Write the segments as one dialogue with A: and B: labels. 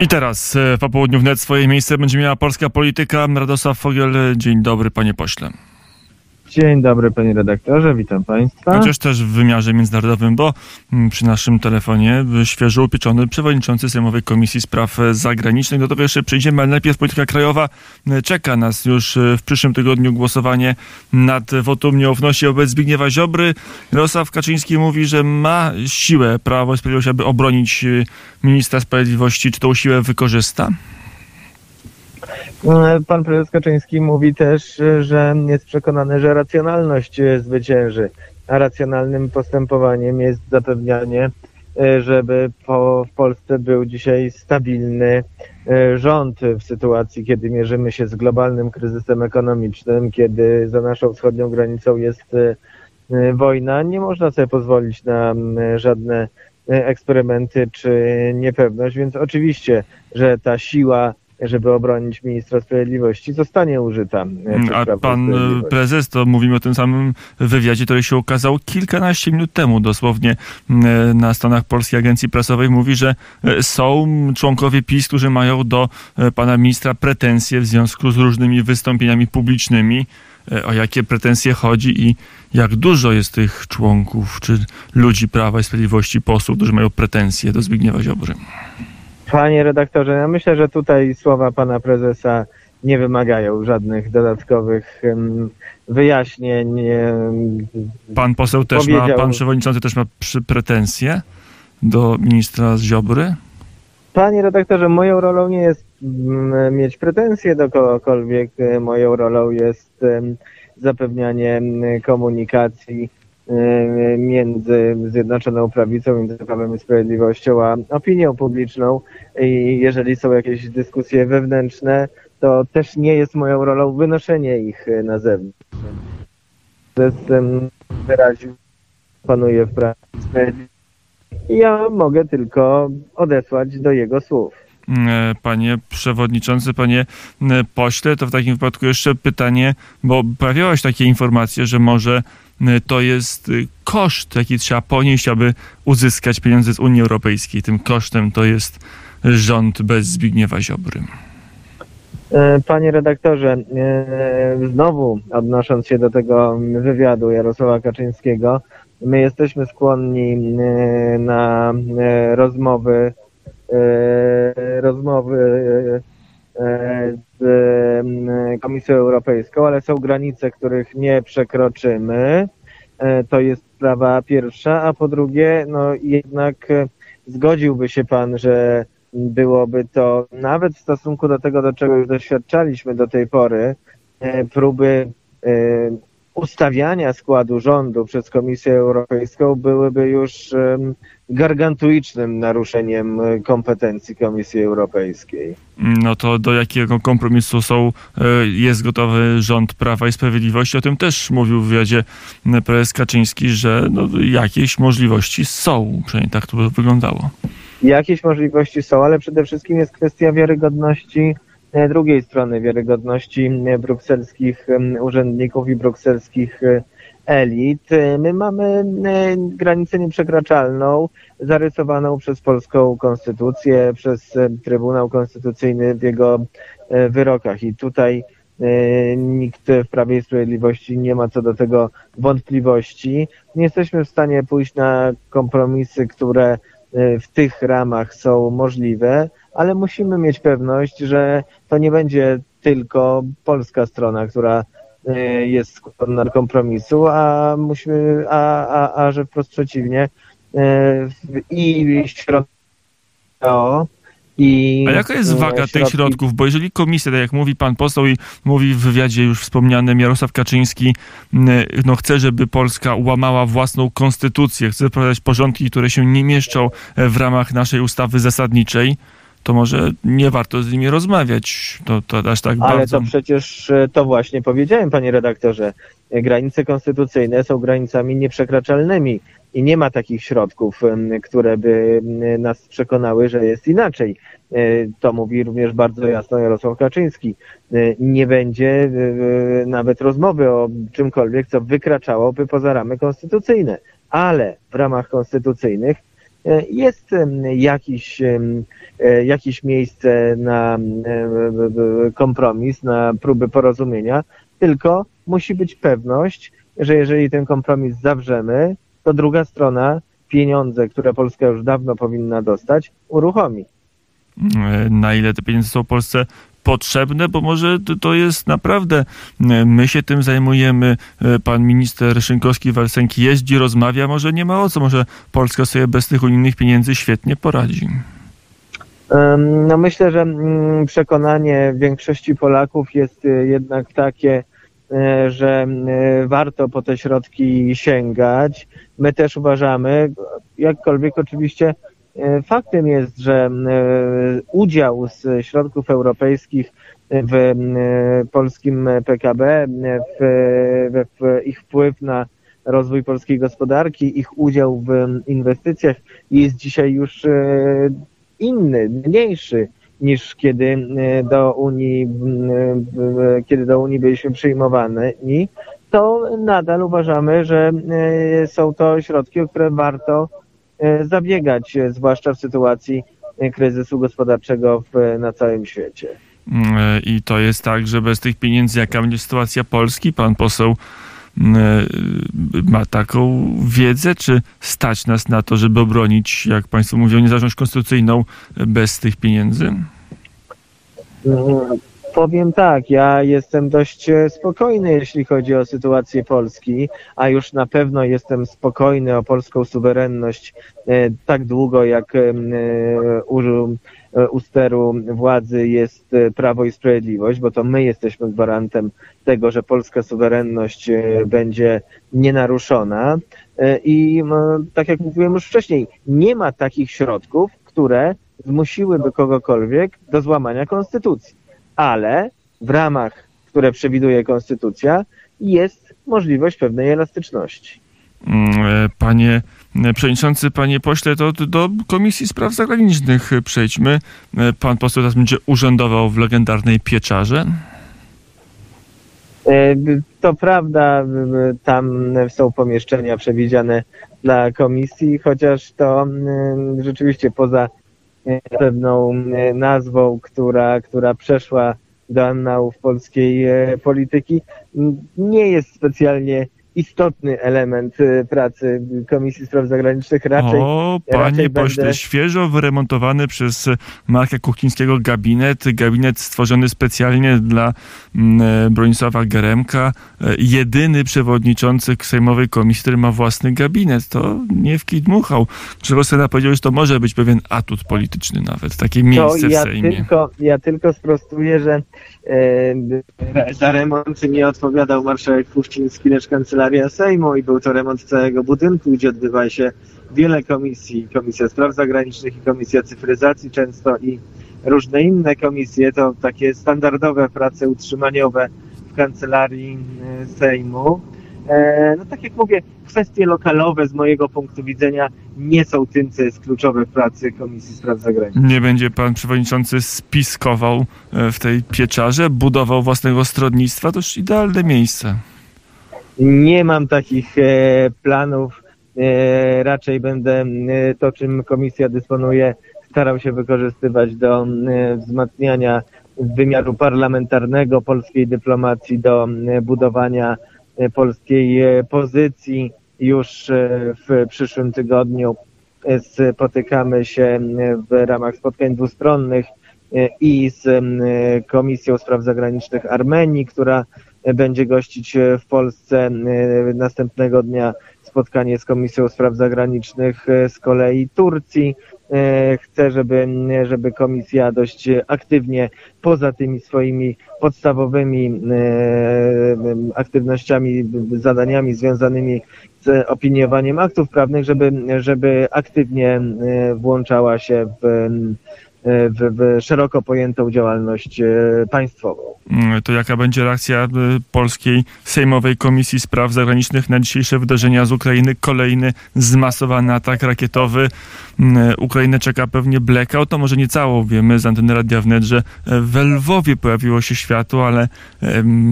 A: I teraz e, po południu wnet swoje miejsce będzie miała polska polityka. Radosław Fogiel, dzień dobry panie pośle.
B: Dzień dobry panie redaktorze, witam państwa.
A: Chociaż też w wymiarze międzynarodowym, bo mm, przy naszym telefonie świeżo upieczony przewodniczący Sejmowej Komisji Spraw Zagranicznych. Do tego jeszcze przejdziemy, ale najpierw polityka krajowa. Czeka nas już w przyszłym tygodniu głosowanie nad wotum nieufności wobec Zbigniewa Ziobry. Jarosław Kaczyński mówi, że ma siłę Prawo i Sprawiedliwość, aby obronić ministra sprawiedliwości. Czy tą siłę wykorzysta?
B: Pan prezes Kaczyński mówi też, że jest przekonany, że racjonalność zwycięży, a racjonalnym postępowaniem jest zapewnianie, żeby po, w Polsce był dzisiaj stabilny e, rząd w sytuacji, kiedy mierzymy się z globalnym kryzysem ekonomicznym, kiedy za naszą wschodnią granicą jest e, wojna. Nie można sobie pozwolić na żadne e, eksperymenty czy niepewność, więc oczywiście, że ta siła żeby obronić ministra sprawiedliwości, zostanie użyta.
A: Mm, a pan e, prezes, to mówimy o tym samym wywiadzie, który się ukazał kilkanaście minut temu, dosłownie mm, e, na stronach Polskiej Agencji Prasowej, mówi, że e, są członkowie PiS, którzy mają do pana ministra pretensje w związku z różnymi wystąpieniami publicznymi. O jakie pretensje chodzi i jak dużo jest tych członków, czy ludzi Prawa i Sprawiedliwości, posłów, którzy mają pretensje do Zbigniewa Ziobry?
B: Panie redaktorze, ja myślę, że tutaj słowa pana prezesa nie wymagają żadnych dodatkowych wyjaśnień.
A: Pan poseł też ma, pan przewodniczący też ma pretensje do ministra Ziobry?
B: Panie redaktorze, moją rolą nie jest mieć pretensje do kogokolwiek. Moją rolą jest zapewnianie komunikacji między Zjednoczoną Prawicą, między Prawem i Sprawiedliwością, a opinią publiczną. I jeżeli są jakieś dyskusje wewnętrzne, to też nie jest moją rolą wynoszenie ich na zewnątrz. Jestem wyraził, panuje w prawie i ja mogę tylko odesłać do jego słów.
A: E, panie przewodniczący, panie e, pośle, to w takim wypadku jeszcze pytanie, bo pojawiały się takie informacje, że może to jest koszt, jaki trzeba ponieść, aby uzyskać pieniądze z Unii Europejskiej. Tym kosztem to jest rząd bez Zbigniewa Ziobry.
B: Panie redaktorze, znowu odnosząc się do tego wywiadu Jarosława Kaczyńskiego, my jesteśmy skłonni na rozmowy E, rozmowy e, z mm, Komisją Europejską, ale są granice, których nie przekroczymy. E, to jest sprawa pierwsza, a po drugie, no jednak zgodziłby się pan, że byłoby to nawet w stosunku do tego, do czego już doświadczaliśmy do tej pory, próby ustawiania składu rządu przez Komisję Europejską byłyby już gargantuicznym naruszeniem e, kompetencji Komisji Europejskiej.
A: No to do jakiego kompromisu są, e, jest gotowy rząd Prawa i Sprawiedliwości? O tym też mówił w wywiadzie prezes Kaczyński, że no, jakieś możliwości są, przynajmniej tak to wyglądało.
B: Jakieś możliwości są, ale przede wszystkim jest kwestia wiarygodności drugiej strony, wiarygodności brukselskich urzędników i brukselskich elit. My mamy e, granicę nieprzekraczalną, zarysowaną przez polską konstytucję, przez e, Trybunał Konstytucyjny w jego e, wyrokach. I tutaj nikt w Prawie i Sprawiedliwości nie ma co do tego wątpliwości. Nie jesteśmy w stanie pójść na kompromisy, które w tych ramach są możliwe, ale musimy mieć pewność, że to nie będzie tylko polska strona, która Y, jest skłonna do kompromisu, a musimy, a, a, a że wprost przeciwnie y, i środki
A: i A jaka jest waga środki... tych środków? Bo jeżeli komisja, tak jak mówi pan poseł i mówi w wywiadzie już wspomnianym Jarosław Kaczyński, no chce, żeby Polska łamała własną konstytucję, chce wprowadzać porządki, które się nie mieszczą w ramach naszej ustawy zasadniczej, to może nie warto z nimi rozmawiać. To, to aż tak
B: Ale
A: bardzo...
B: to przecież e, to właśnie powiedziałem, panie redaktorze. Granice konstytucyjne są granicami nieprzekraczalnymi i nie ma takich środków, które by nas przekonały, że jest inaczej. E, to mówi również bardzo jasno Jarosław Kaczyński. E, nie będzie nawet rozmowy o czymkolwiek, co wykraczałoby poza ramy konstytucyjne, ale w ramach konstytucyjnych jest jakiś, jakieś miejsce na kompromis, na próby porozumienia, tylko musi być pewność, że jeżeli ten kompromis zawrzemy, to druga strona pieniądze, które Polska już dawno powinna dostać, uruchomi.
A: Na ile te pieniądze są Polsce potrzebne, bo może to jest naprawdę, my się tym zajmujemy, pan minister Szynkowski-Walsenki jeździ, rozmawia, może nie ma o co, może Polska sobie bez tych unijnych pieniędzy świetnie poradzi.
B: No myślę, że mm, przekonanie większości Polaków jest y, jednak takie, że warto po te środki sięgać. My też uważamy, jakkolwiek oczywiście faktem jest, że udział z środków europejskich w polskim PKB, w, w ich wpływ na rozwój polskiej gospodarki, ich udział w inwestycjach jest dzisiaj już inny, mniejszy niż kiedy e, do Unii, kiedy do Unii byliśmy przyjmowani, to nadal uważamy, że e, są to środki, o które warto e, zabiegać, zwłaszcza w sytuacji kryzysu gospodarczego w, na całym świecie.
A: Mm, I to jest tak, że bez tych pieniędzy, jaka będzie sytuacja Polski? Pan poseł ma taką wiedzę, czy stać nas na to, żeby obronić, jak Państwo mówią, niezależność konstytucyjną bez tych pieniędzy?
B: Powiem tak, ja jestem dość spokojny, jeśli chodzi o sytuację Polski, a już na pewno jestem spokojny o polską suwerenność e, tak długo, jak e, E, u steru władzy jest e, Prawo i Sprawiedliwość, bo to my jesteśmy gwarantem tego, że polska suwerenność e, będzie nienaruszona. I tak jak mówiłem już wcześniej, nie ma takich środków, które zmusiłyby kogokolwiek do złamania konstytucji. Ale w ramach, które przewiduje konstytucja, jest możliwość pewnej elastyczności.
A: Mm, panie Przewodniczący, panie pośle, to do Komisji Spraw Zagranicznych przejdźmy. Pan poseł teraz będzie urzędował w legendarnej pieczarze.
B: E, to prawda, tam są pomieszczenia przewidziane dla komisji, chociaż to rzeczywiście poza pewną nazwą, która, która przeszła do annałów polskiej e, polityki, nie jest specjalnie istotny element y, pracy Komisji Spraw Zagranicznych.
A: Raczej, o, panie raczej pośle, będę... świeżo wyremontowany przez Marka Kuchcińskiego gabinet, gabinet stworzony specjalnie dla mm, e, Bronisława Geremka, e, jedyny przewodniczący Sejmowej Komisji, który ma własny gabinet. To nie w dmuchał. Grzegorz Sena powiedział, że to może być pewien atut polityczny nawet, takie miejsce
B: ja
A: w Sejmie.
B: Tylko, ja tylko sprostuję, że e, za remont nie odpowiadał marszałek Kuchciński, lecz kancelarii kancelaria Sejmu i był to remont całego budynku, gdzie odbywa się wiele komisji, Komisja Spraw Zagranicznych i Komisja Cyfryzacji często i różne inne komisje, to takie standardowe prace utrzymaniowe w kancelarii y, Sejmu. E, no tak jak mówię, kwestie lokalowe z mojego punktu widzenia nie są tym, co jest kluczowe w pracy Komisji Spraw Zagranicznych.
A: Nie będzie pan przewodniczący spiskował e, w tej pieczarze, budował własnego stronnictwa, to już idealne miejsce.
B: Nie mam takich e, planów. E, raczej będę e, to, czym komisja dysponuje, starał się wykorzystywać do wzmacniania wymiaru parlamentarnego polskiej dyplomacji, do budowania polskiej pozycji. Już w przyszłym tygodniu spotykamy się w ramach spotkań dwustronnych i z Komisją Spraw Zagranicznych Armenii, która będzie gościć e, w Polsce e, następnego dnia spotkanie z Komisją Spraw Zagranicznych e, z kolei Turcji. Chcę, żeby, żeby komisja dość aktywnie, poza tymi swoimi podstawowymi aktywnościami, zadaniami związanymi z opiniowaniem aktów prawnych, żeby, żeby aktywnie włączała się w w, w szeroko pojętą działalność państwową.
A: Mm, to jaka będzie reakcja polskiej Sejmowej Komisji Spraw Zagranicznych na dzisiejsze wydarzenia z Ukrainy? Kolejny zmasowany atak rakietowy. Mm, Ukrainę czeka pewnie blackout, to może nie całą. Wiemy z anteny Radia Wnet, że w Lwowie pojawiło się światło, ale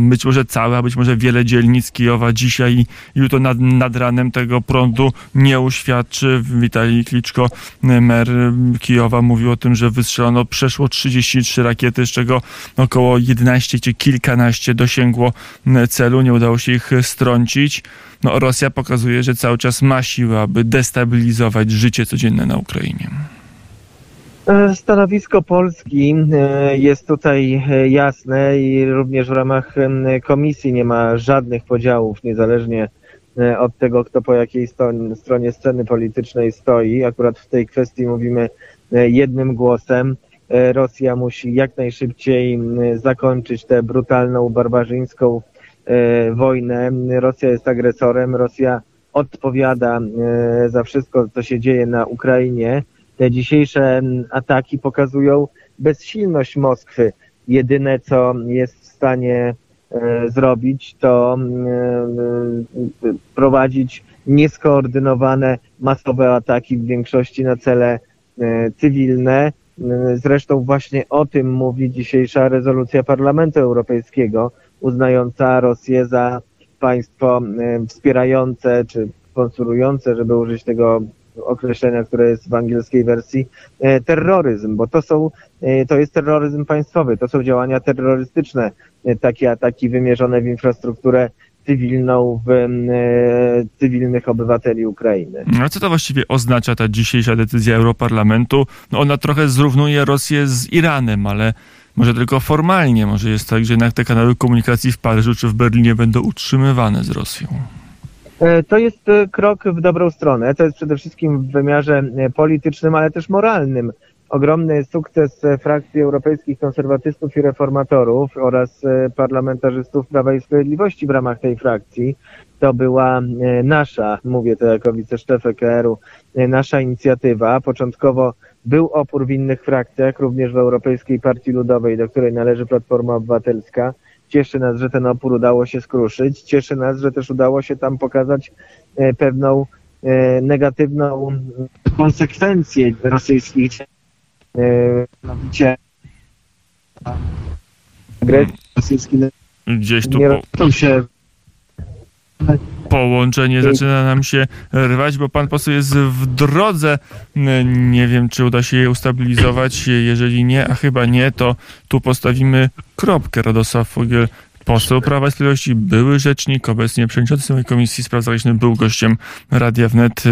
A: być może całe, a być może wiele dzielnic Kijowa dzisiaj i jutro nad, nad ranem tego prądu nie uświadczy. Witalij Kliczko, mer Kijowa, mówił o tym, że wystrzelono przeszło 33 rakiety, z czego około 11 czy kilkanaście dosięgło celu. Nie udało się ich strącić. No, Rosja pokazuje, że cały czas ma siłę, aby destabilizować życie codzienne na Ukrainie.
B: E, stanowisko Polski e, jest tutaj e, jasne i również w ramach komisji nie ma żadnych podziałów, niezależnie od tego, kto po jakiej stronie sceny politycznej stoi. Akurat w tej kwestii mówimy jednym głosem. Rosja musi jak najszybciej zakończyć tę brutalną, barbarzyńską wojnę. Rosja jest agresorem, Rosja odpowiada za wszystko, co się dzieje na Ukrainie. Te dzisiejsze ataki pokazują bezsilność Moskwy. Jedyne, co jest w stanie e, zrobić, to e, prowadzić nieskoordynowane, masowe ataki w większości na cele e, cywilne. Zresztą właśnie o tym mówi dzisiejsza rezolucja Parlamentu Europejskiego, uznająca Rosję za państwo wspierające czy sponsorujące, żeby użyć tego określenia, które jest w angielskiej wersji, e, terroryzm, bo to są, e, to jest terroryzm państwowy, to są działania terrorystyczne, e, takie ataki wymierzone w infrastrukturę cywilną w e, cywilnych obywateli Ukrainy.
A: A co to właściwie oznacza ta dzisiejsza decyzja Europarlamentu? No ona trochę zrównuje Rosję z Iranem, ale może tylko formalnie. Może jest tak, że jednak te kanały komunikacji w Paryżu czy w Berlinie będą utrzymywane z Rosją.
B: E, to jest e, krok w dobrą stronę. To jest przede wszystkim w wymiarze politycznym, ale też moralnym. Ogromny sukces frakcji europejskich konserwatystów i reformatorów oraz parlamentarzystów Prawa i Sprawiedliwości w ramach tej frakcji. To była nasza, mówię to jako wiceszef EKR-u, nasza inicjatywa. Początkowo był opór w innych frakcjach, również w Europejskiej Partii Ludowej, do której należy Platforma Obywatelska. Cieszy nas, że ten opór udało się skruszyć. Cieszy nas, że też udało się tam pokazać e, pewną e, negatywną konsekwencję rosyjskich e, mianowicie agresji rosyjskiej.
A: Gdzieś tu po... się połączenie zaczyna nam się rwać, bo pan poseł jest w drodze. Nie wiem, czy uda się je ustabilizować. Jeżeli nie, a chyba nie, to tu postawimy kropkę. Radosław Fogiel, poseł Prawa i Sprawiedliwości, były rzecznik, obecnie przewodniczący Komisji Spraw Zagranicznych, był gościem Radia Wnet.